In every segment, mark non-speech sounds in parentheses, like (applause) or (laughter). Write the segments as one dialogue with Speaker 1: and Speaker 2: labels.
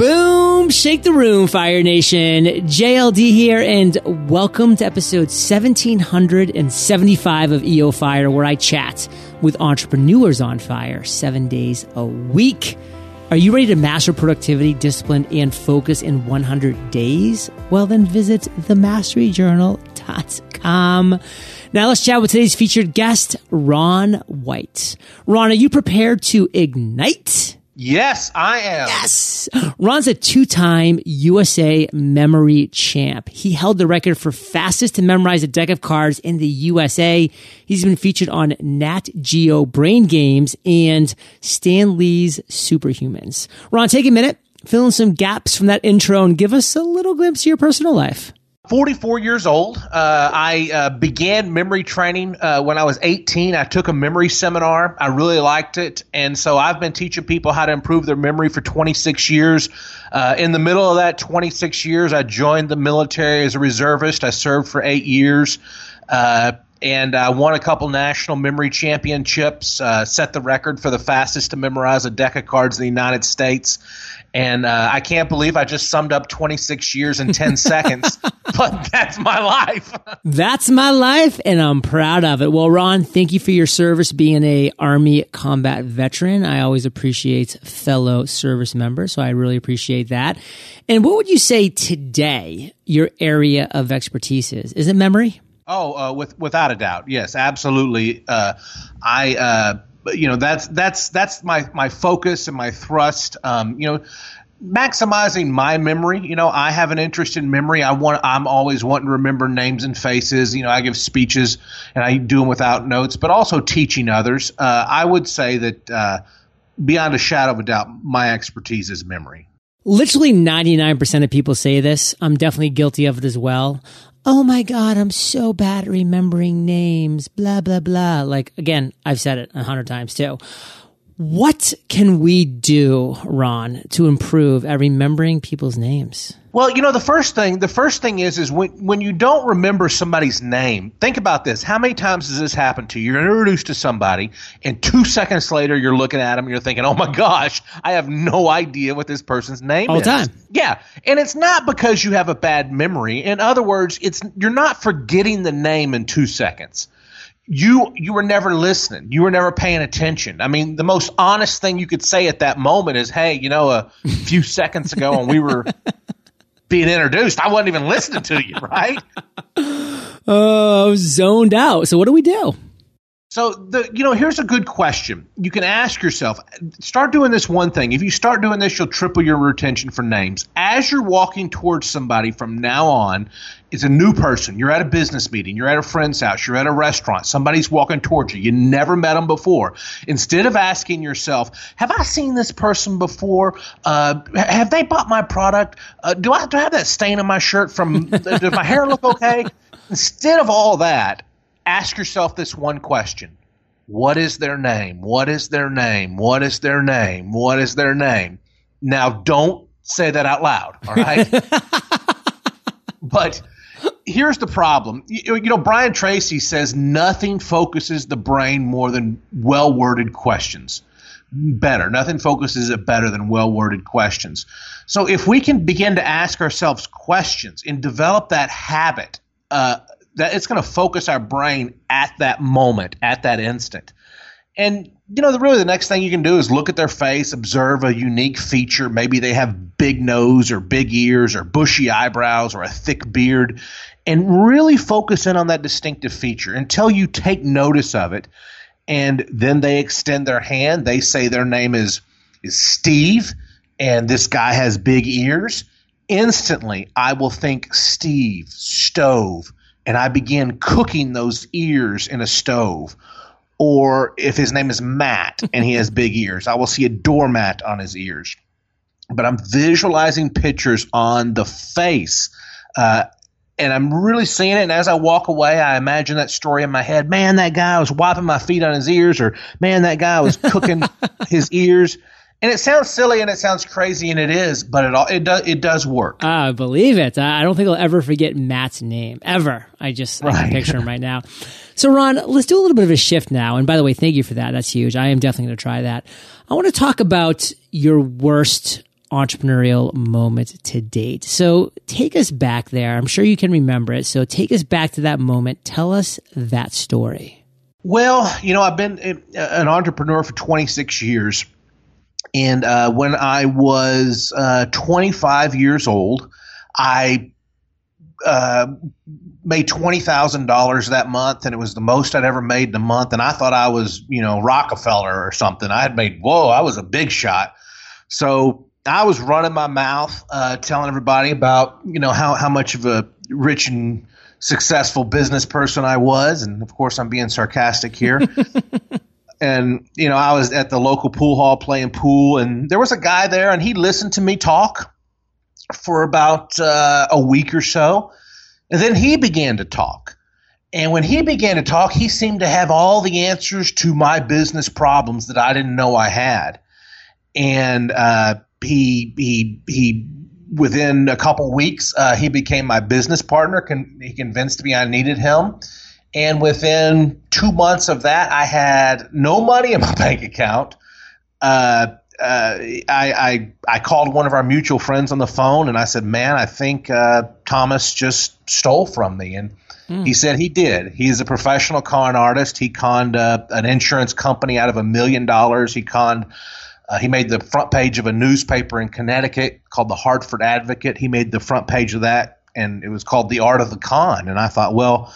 Speaker 1: Boom! Shake the room, Fire Nation. JLD here, and welcome to episode 1775 of EO Fire, where I chat with entrepreneurs on fire seven days a week. Are you ready to master productivity, discipline, and focus in 100 days? Well, then visit themasteryjournal.com. Now let's chat with today's featured guest, Ron White. Ron, are you prepared to ignite?
Speaker 2: Yes, I am.
Speaker 1: Yes. Ron's a two-time USA memory champ. He held the record for fastest to memorize a deck of cards in the USA. He's been featured on Nat Geo Brain Games and Stan Lee's Superhumans. Ron, take a minute, fill in some gaps from that intro and give us a little glimpse of your personal life.
Speaker 2: 44 years old. Uh, I uh, began memory training uh, when I was 18. I took a memory seminar. I really liked it. And so I've been teaching people how to improve their memory for 26 years. Uh, in the middle of that 26 years, I joined the military as a reservist. I served for eight years. Uh, and I won a couple national memory championships, uh, set the record for the fastest to memorize a deck of cards in the United States. And uh, I can't believe I just summed up 26 years in 10 (laughs) seconds, but that's my life. (laughs)
Speaker 1: That's my life, and I'm proud of it. Well, Ron, thank you for your service being a Army combat veteran. I always appreciate fellow service members, so I really appreciate that. And what would you say today your area of expertise is? Is it memory?
Speaker 2: Oh, uh, with without a doubt, yes, absolutely. Uh, I uh, you know that's that's that's my my focus and my thrust. Um, you know, maximizing my memory. You know, I have an interest in memory. I want I'm always wanting to remember names and faces. You know, I give speeches and I do them without notes, but also teaching others. Uh, I would say that uh, beyond a shadow of a doubt, my expertise is memory.
Speaker 1: Literally 99% of people say this. I'm definitely guilty of it as well oh my God, I'm so bad at remembering names, blah, blah, blah. Like, again, I've said it a hundred times too. What can we do, Ron, to improve at remembering people's names?
Speaker 2: Well, you know, the first thing, the first thing is, is when, when you don't remember somebody's name, think about this. How many times has this happened to you? You're introduced to somebody and two seconds later you're looking at them and you're thinking, oh my gosh, I have no idea what this person's name
Speaker 1: All
Speaker 2: is.
Speaker 1: All time.
Speaker 2: Yeah. And it's not because you have a bad memory. In other words, it's, you're not forgetting the name in two seconds you you were never listening. You were never paying attention. I mean, the most honest thing you could say at that moment is, "Hey, you know, a few seconds ago and we were (laughs) being introduced, I wasn't even listening to you, right?" (laughs)
Speaker 1: Oh, uh, zoned out. So what do we do?
Speaker 2: So the you know here's a good question. You can ask yourself. Start doing this one thing. If you start doing this, you'll triple your retention for names. As you're walking towards somebody from now on, it's a new person. You're at a business meeting. You're at a friend's house. You're at a restaurant. Somebody's walking towards you. You never met them before. Instead of asking yourself, "Have I seen this person before? Uh, have they bought my product? Uh, do I do I have that stain on my shirt from? (laughs) does my hair look okay?" Instead of all that ask yourself this one question What is their name? What is their name? What is their name? What is their name? Now, don't say that out loud, all right? (laughs) but here's the problem. You, you, know, Brian Tracy says nothing focuses the brain more than well worded questions. Better. Nothing focuses it better than well worded questions. So if we can begin to ask ourselves questions and develop that habit, uh, that it's going to focus our brain at that moment, at that instant. And you know, the, really the next thing you can do is look at their face, observe a unique feature. Maybe they have big nose or big ears or bushy eyebrows or a thick beard, and really focus in on that distinctive feature until you take notice of it. And then they extend their hand. They say their name is is Steve, and this guy has big ears. Instantly, I will think Steve, stove, and I begin cooking those ears in a stove. Or if his name is Matt (laughs) and he has big ears, I will see a doormat on his ears. But I'm visualizing pictures on the face. Uh, and I'm really seeing it. And as I walk away, I imagine that story in my head. Man, that guy was wiping my feet on his ears, or man, that guy was cooking (laughs) his ears and it sounds silly and it sounds crazy and it is, but it all it does it does work.
Speaker 1: Uh, I believe it. I don't think I'll ever forget Matt's name ever. I just right. I can picture him (laughs) right now. So Ron, let's do a little bit of a shift now. And by the way, thank you for that. That's huge. I am definitely going to try that. I want to talk about your worst entrepreneurial moment to date. So take us back there. I'm sure you can remember it. So take us back to that moment. Tell us that story.
Speaker 2: Well, you know, I've been an entrepreneur for 26 years. And uh, when I was uh, 25 years old, I uh, made twenty thousand dollars that month, and it was the most I'd ever made in a month. And I thought I was, you know, Rockefeller or something. I had made whoa, I was a big shot. So I was running my mouth, uh, telling everybody about, you know, how how much of a rich and successful business person I was, and of course I'm being sarcastic here. (laughs) and you know, I was at the local pool hall playing pool, and there was a guy there, and he listened to me talk for about uh, a week or so. And then he began to talk. And when he began to talk, he seemed to have all the answers to my business problems that I didn't know I had. And uh, he he he within a couple weeks uh, he became my business partner. Con- he convinced me I needed him. And within two months of that, I had no money in my (laughs) bank account. Uh, uh, I, I, I called one of our mutual friends on the phone and I said, "Man, I think uh, Thomas just stole from me." And mm. he said he did. He's a professional con artist. He conned uh, an insurance company out of a million dollars. He conned. Uh, he made the front page of a newspaper in Connecticut called the Hartford Advocate. He made the front page of that, and it was called The Art of the Con. And I thought, well,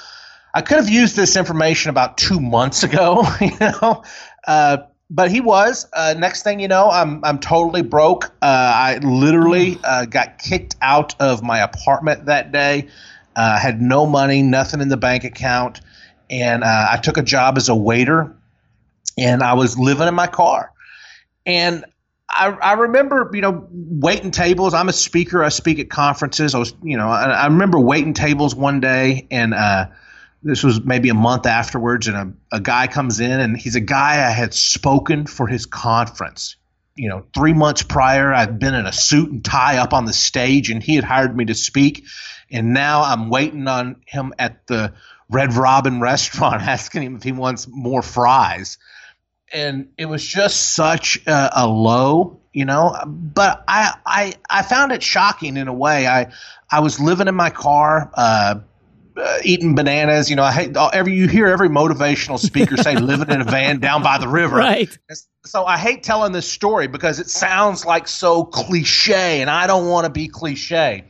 Speaker 2: I could have used this information about two months ago. (laughs) you know, uh, but he was. Uh, next thing you know, I'm I'm totally broke. Uh, I literally uh, got kicked out of my apartment that day. Uh, had no money, nothing in the bank account, and uh, I took a job as a waiter, and I was living in my car. And I, I remember, you know, waiting tables. I'm a speaker. I speak at conferences. I was, you know, I, I remember waiting tables one day, and uh, this was maybe a month afterwards, and a, a guy comes in, and he's a guy I had spoken for his conference. You know, three months prior, I'd been in a suit and tie up on the stage, and he had hired me to speak. And now I'm waiting on him at the Red Robin (laughs) restaurant, asking him if he wants more fries. And it was just such a, a low, you know. But I, I, I found it shocking in a way. I, I was living in my car. Uh, uh, eating bananas. You know, I hate every you hear every motivational speaker say (laughs) living in a van down by the river.
Speaker 1: Right.
Speaker 2: So I hate telling this story because it sounds like so cliche, and I don't want to be cliche.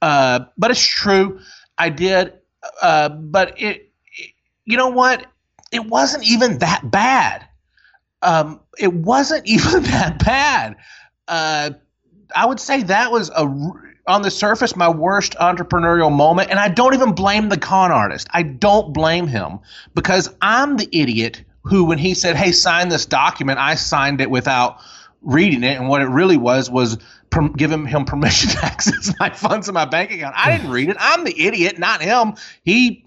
Speaker 2: Uh, but it's true. I did. Uh, but it, it, you know what? It wasn't even that bad. Um, it wasn't (laughs) even that bad. Uh, I would say that was a on the surface my worst entrepreneurial moment and i don't even blame the con artist. I don't blame him because i'm the idiot who when he said hey sign this document i signed it without reading it and what it really was was per- giving him permission (laughs) to access my funds in my bank account. I didn't read it. I'm the idiot not him. He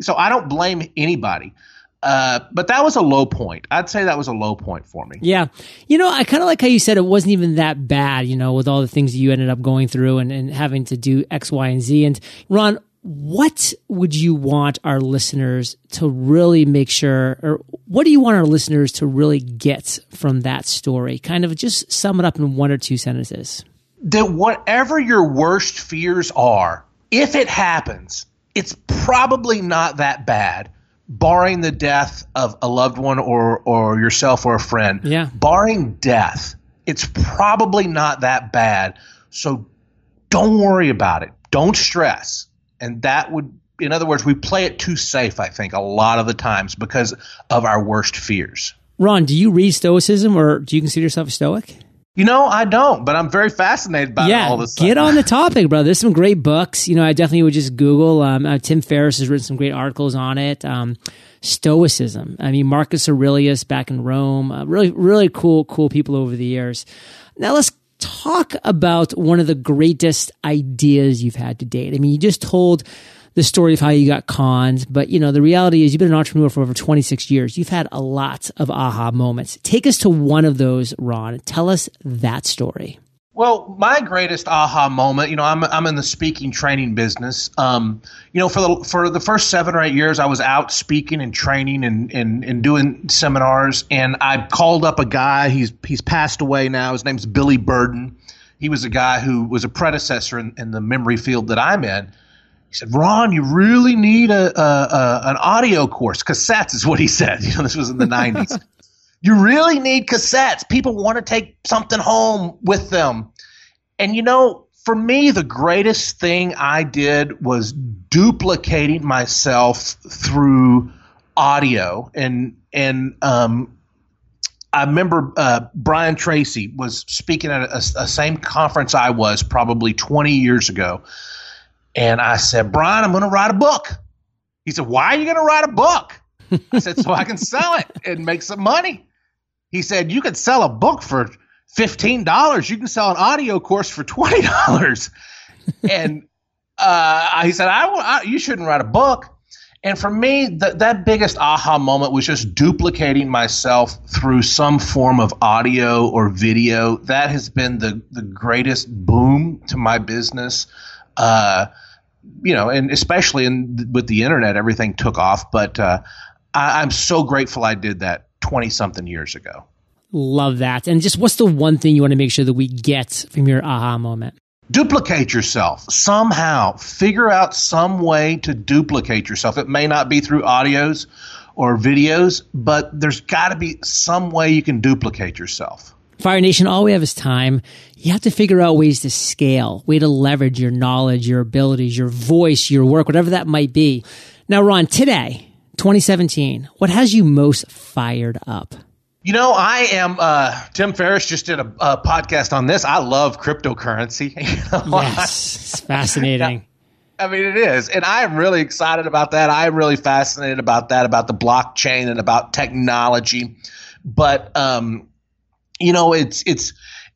Speaker 2: so i don't blame anybody uh, but that was a low point. I'd say that was a low point for me.
Speaker 1: Yeah. You know, I kind of like how you said it wasn't even that bad, you know, with all the things you ended up going through and, and having to do X, Y, and Z. And Ron, what would you want our listeners to really make sure, or what do you want our listeners to really get from that story? Kind of just sum it up in one or two sentences.
Speaker 2: That whatever your worst fears are, if it happens, it's probably not that bad barring the death of a loved one or or yourself or a friend,
Speaker 1: yeah.
Speaker 2: barring death, it's probably not that bad. So don't worry about it. Don't stress. And that would in other words, we play it too safe, I think, a lot of the times because of our worst fears.
Speaker 1: Ron, do you read Stoicism or do you consider yourself a Stoic?
Speaker 2: You know, I don't, but I'm very fascinated by
Speaker 1: yeah,
Speaker 2: all this.
Speaker 1: Get on the topic, bro. There's some great books. You know, I definitely would just Google. Um, uh, Tim Ferriss has written some great articles on it. Um, Stoicism. I mean, Marcus Aurelius back in Rome. Uh, really, really cool, cool people over the years. Now let's talk about one of the greatest ideas you've had to date. I mean, you just told the story of how you got conned. But you know, the reality is you've been an entrepreneur for over 26 years. You've had a lot of aha moments. Take us to one of those, Ron. Tell us that story.
Speaker 2: Well, my greatest aha moment, you know, I'm I'm in the speaking training business. Um, you know, for the for the first seven or eight years, I was out speaking and training and, and and doing seminars. And I called up a guy. He's he's passed away now. His name's Billy Burden he was a guy who was a predecessor in, in the memory field that I'm in. He said, "Ron, you really need a, a, a an audio course. Cassettes is what he said. (laughs) You know, this was in the '90s. (laughs) you really need cassettes. People want to take something home with them. And you know, for me, the greatest thing I did was duplicating myself through audio and and um, I remember uh, Brian Tracy was speaking at a, a, same conference I was probably 20 years ago, and I said, Brian, I'm going to write a book. He said, Why are you going to write a book? I said, So I can sell it and make some money. He said, You could sell a book for fifteen dollars. You can sell an audio course for twenty dollars. and uh, he said, I, I, you shouldn't write a book. And for me, th- that biggest aha moment was just duplicating myself through some form of audio or video. That has been the, the greatest boom to my business. Uh, you know, and especially in with the internet, everything took off. But uh, I, I'm so grateful I did that 20 something years ago.
Speaker 1: Love that. And just what's the one thing you want to make sure that we get from your aha moment?
Speaker 2: Duplicate yourself somehow. Figure out some way to duplicate yourself. It may not be through audios or videos, but there's got to be some way you can duplicate yourself.
Speaker 1: Fire Nation, all we have is time. You have to figure out ways to scale, way to leverage your knowledge, your abilities, your voice, your work, whatever that might be. Now, Ron, today, 2017, what has you most fired up?
Speaker 2: You know, I am. Uh, Tim Ferriss just did a, a, podcast on this. I love cryptocurrency. (laughs)
Speaker 1: You know, yes, it's fascinating.
Speaker 2: I mean, it is, and I am really excited about that. I'm really fascinated about that, about the blockchain and about technology. But um, you know, it's it's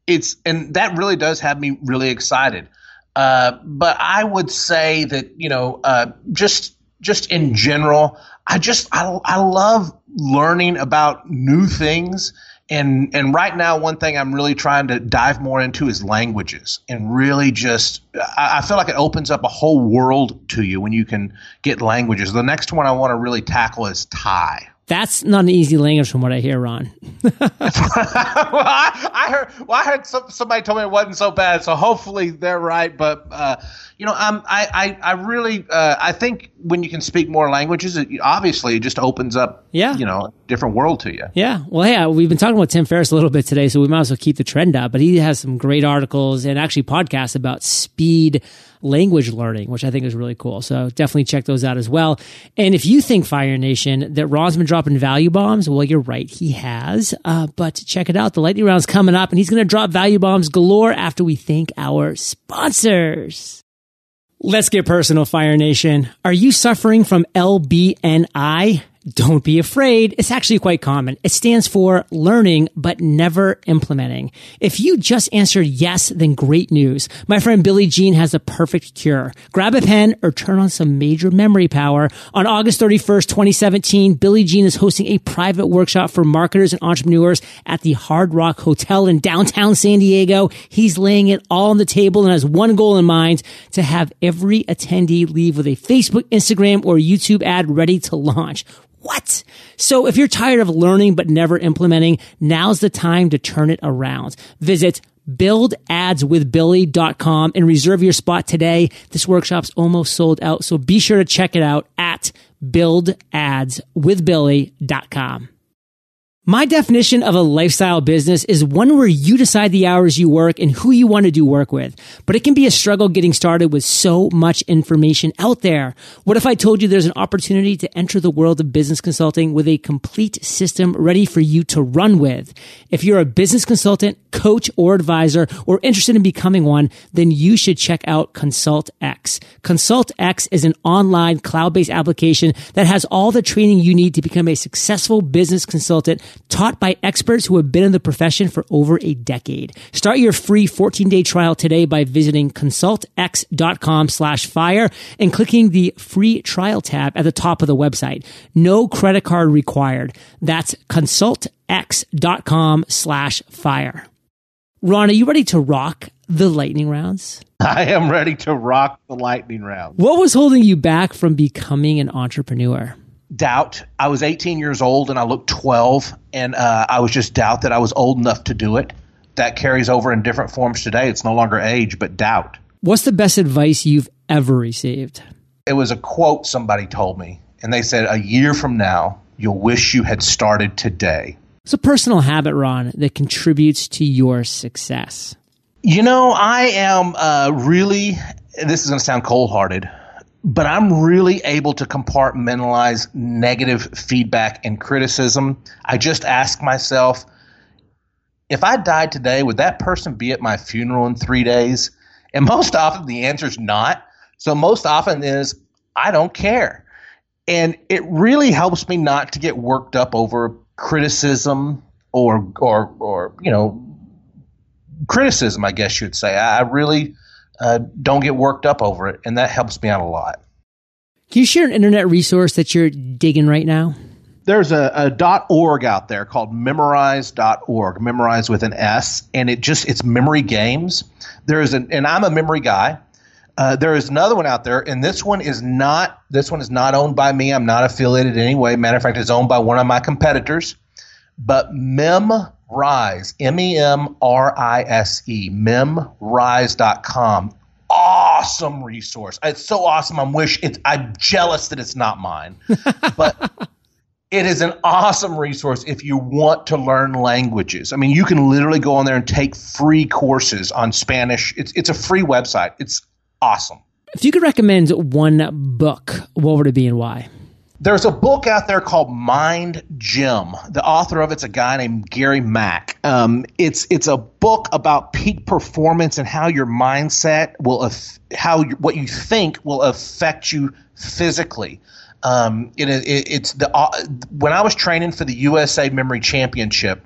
Speaker 2: it's, and that really does have me really excited. Uh, but I would say that you know, uh, just just in general, I just I, I love learning about new things. And and right now one thing i'm really trying to dive more into is languages and really just I, I, feel like it opens up a whole world to you when you can get languages. The next one i want to really tackle is thai
Speaker 1: that's not an easy language from what I hear, Ron. (laughs)
Speaker 2: well, I, I, heard. Well, I heard some, somebody told me it wasn't so bad, so hopefully they're right. But uh, you know, I'm, I, I, I really, uh, I think when you can speak more languages, it obviously it just opens up,
Speaker 1: yeah,
Speaker 2: you know, different world to you.
Speaker 1: Yeah. Well, yeah, we've been talking about Tim Ferriss a little bit today, so we might as well keep the trend up. But he has some great articles and actually podcasts about speed language learning, which I think is really cool. So definitely check those out as well. And if you think Fire Nation that Ron's been dropping value bombs, well, you're right, he has. Uh, but check it out, the lightning round's coming up, and he's going to drop value bombs galore after we thank our sponsors. Let's get personal, Fire Nation. Are you suffering from LBNI? Don't be afraid. It's actually quite common. It stands for learning, but never implementing. If you just answered yes, then great news. My friend Billy Gene has a perfect cure. Grab a pen or turn on some major memory power. On August 31st, 2017, Billy Gene is hosting a private workshop for marketers and entrepreneurs at the Hard Rock Hotel in downtown San Diego. He's laying it all on the table and has one goal in mind to have every attendee leave with a Facebook, Instagram, or YouTube ad ready to launch. What? So if you're tired of learning but never implementing, now's the time to turn it around. Visit buildadswithbilly.com and reserve your spot today. This workshop's almost sold out, so be sure to check it out at buildadswithbilly.com. My definition of a lifestyle business is one where you decide the hours you work and who you want to do work with. But it can be a struggle getting started with so much information out there. What if I told you there's an opportunity to enter the world of business consulting with a complete system ready for you to run with? If you're a business consultant, coach, or advisor, or interested in becoming one, then you should check out Consult X. Consult X is an online cloud-based application that has all the training you need to become a successful business consultant taught by experts who have been in the profession for over a decade. Start your free 14 day trial today by visiting consultx.com slash fire and clicking the free trial tab at the top of the website. No credit card required. That's consultx.com slash fire. Ron, are you ready to rock the lightning rounds?
Speaker 2: I am ready to rock the lightning round.
Speaker 1: What was holding you back from becoming an entrepreneur?
Speaker 2: Doubt. I was 18 years old and I looked 12, and uh, I was just doubt that I was old enough to do it. that carries over in different forms today. It's no longer age, but doubt.
Speaker 1: What's the best advice you've ever received?
Speaker 2: It was a quote somebody told me, and they said, A year from now, you'll wish you had started today.
Speaker 1: It's a personal habit, Ron, that contributes to your success.
Speaker 2: You know, I am uh, really, this is going to sound cold hearted, but I'm really able to compartmentalize negative feedback and criticism. I just ask myself, if I died today, would that person be at my funeral in three days? And (laughs) most often the answer is not. So most often is I don't care. And it really helps me not to get worked up over criticism or or or you know criticism, I guess you'd say. I really uh, don't get worked up over it, and that helps me out a lot.
Speaker 1: Can you share an internet resource that you're digging right now?
Speaker 2: There's a, a .org out there called memorize.org, memorize with an S, and it just it's memory games. There is an and I'm a memory guy. Uh, there is another one out there, and this one is not this one is not owned by me. I'm not affiliated in any way. Matter of fact, it's owned by one of my competitors. But Memrise, M E M R I S E, memrise.com. Awesome resource. It's so awesome. I'm wish it's I'm jealous that it's not mine. (laughs) but it is an awesome resource if you want to learn languages. I mean, you can literally go on there and take free courses on Spanish. It's it's a free website. It's awesome.
Speaker 1: If you could recommend one book, what would it be and why?
Speaker 2: There's a book out there called Mind Gym. The author of it's a guy named Gary Mack. Um, it's it's a book about peak performance and how your mindset will how what you think will affect you physically. Um, it, it, it's the uh, when I was training for the USA Memory Championship,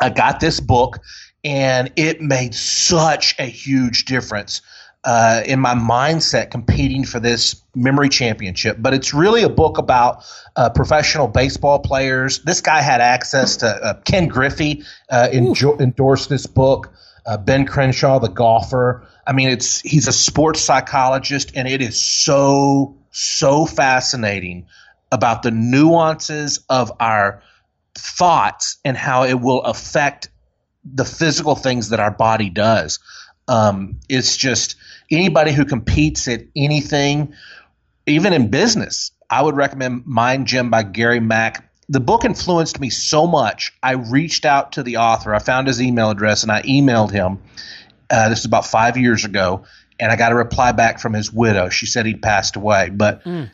Speaker 2: I got this book, and it made such a huge difference uh, in my mindset competing for this memory championship. But it's really a book about uh, professional baseball players. This guy had access to uh, Ken Griffey uh, enjo- endorsed this book. Uh, ben Crenshaw, the golfer. I mean, it's he's a sports psychologist, and it is so so fascinating about the nuances of our thoughts and how it will affect the physical things that our body does. Um, it's just anybody who competes at anything, even in business, I would recommend Mind Gym by Gary Mack. The book influenced me so much. I reached out to the author. I found his email address and I emailed him. Uh, this is about five years ago, and I got a reply back from his widow. She said he'd passed away, but mm.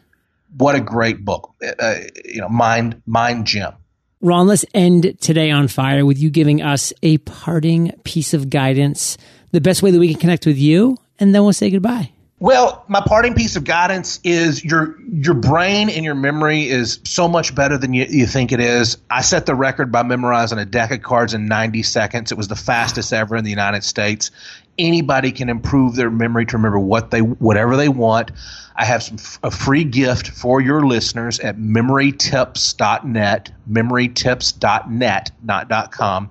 Speaker 2: what a great book! Uh, you know, Mind Mind Gym.
Speaker 1: Ron, let's end today on fire with you giving us a parting piece of guidance the best way that we can connect with you, and then we'll say goodbye.
Speaker 2: Well, my parting piece of guidance is your your brain and your memory is so much better than you, you think it is. I set the record by memorizing a deck of cards in 90 seconds. It was the fastest ever in the United States. Anybody can improve their memory to remember what they whatever they want. I have some a free gift for your listeners at memorytips.net, memorytips.net, not .com.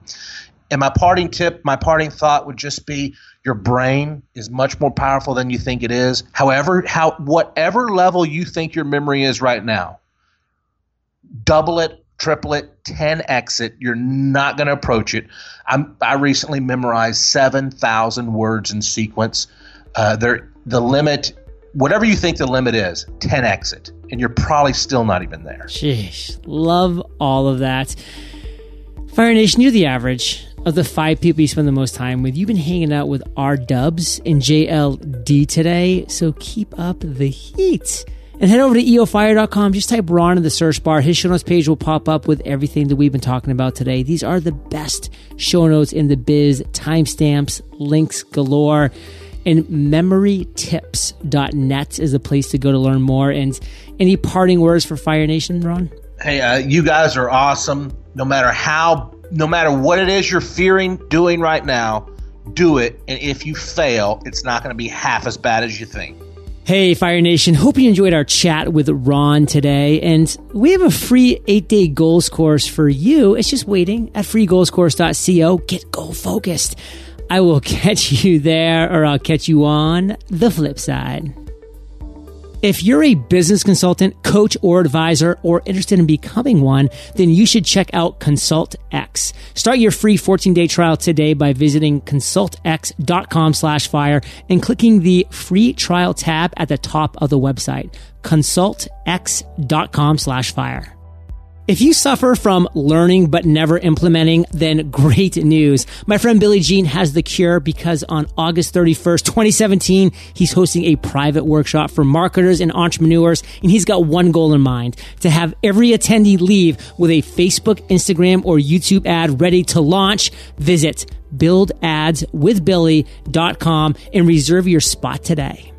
Speaker 2: And my parting tip, my parting thought would just be your brain is much more powerful than you think it is. However, how whatever level you think your memory is right now, double it, triple it, 10x it. You're not going to approach it. I'm, I recently memorized 7,000 words in sequence. Uh, the limit, whatever you think the limit is, 10x it. And you're probably still not even there.
Speaker 1: Sheesh. Love all of that. Fire Nation, you're the average of the five people you spend the most time with, you've been hanging out with R Dubs and JLD today. So keep up the heat. And head over to eofire.com. Just type Ron in the search bar. His show notes page will pop up with everything that we've been talking about today. These are the best show notes in the biz, timestamps, links galore. And memorytips.net is a place to go to learn more. And any parting words for Fire Nation, Ron?
Speaker 2: Hey, uh, you guys are awesome. No matter how no matter what it is you're fearing doing right now, do it. And if you fail, it's not going to be half as bad as you think.
Speaker 1: Hey, Fire Nation. Hope you enjoyed our chat with Ron today. And we have a free eight day goals course for you. It's just waiting at freegoalscourse.co. Get goal focused. I will (laughs) catch you there, or I'll catch you on the flip side. If you're a business consultant, coach, or advisor, or interested in becoming one, then you should check out Consult X. Start your free 14-day trial today by visiting consultx.com slash fire and clicking the free trial tab at the top of the website, consultx.com slash fire. If you suffer from learning but never implementing, then great news. My friend Billy Gene has the cure because on August 31st, 2017, he's hosting a private workshop for marketers and entrepreneurs. And he's got one goal in mind to have every attendee leave with a Facebook, Instagram, or YouTube ad ready to launch. Visit buildadswithbilly.com and reserve your spot today.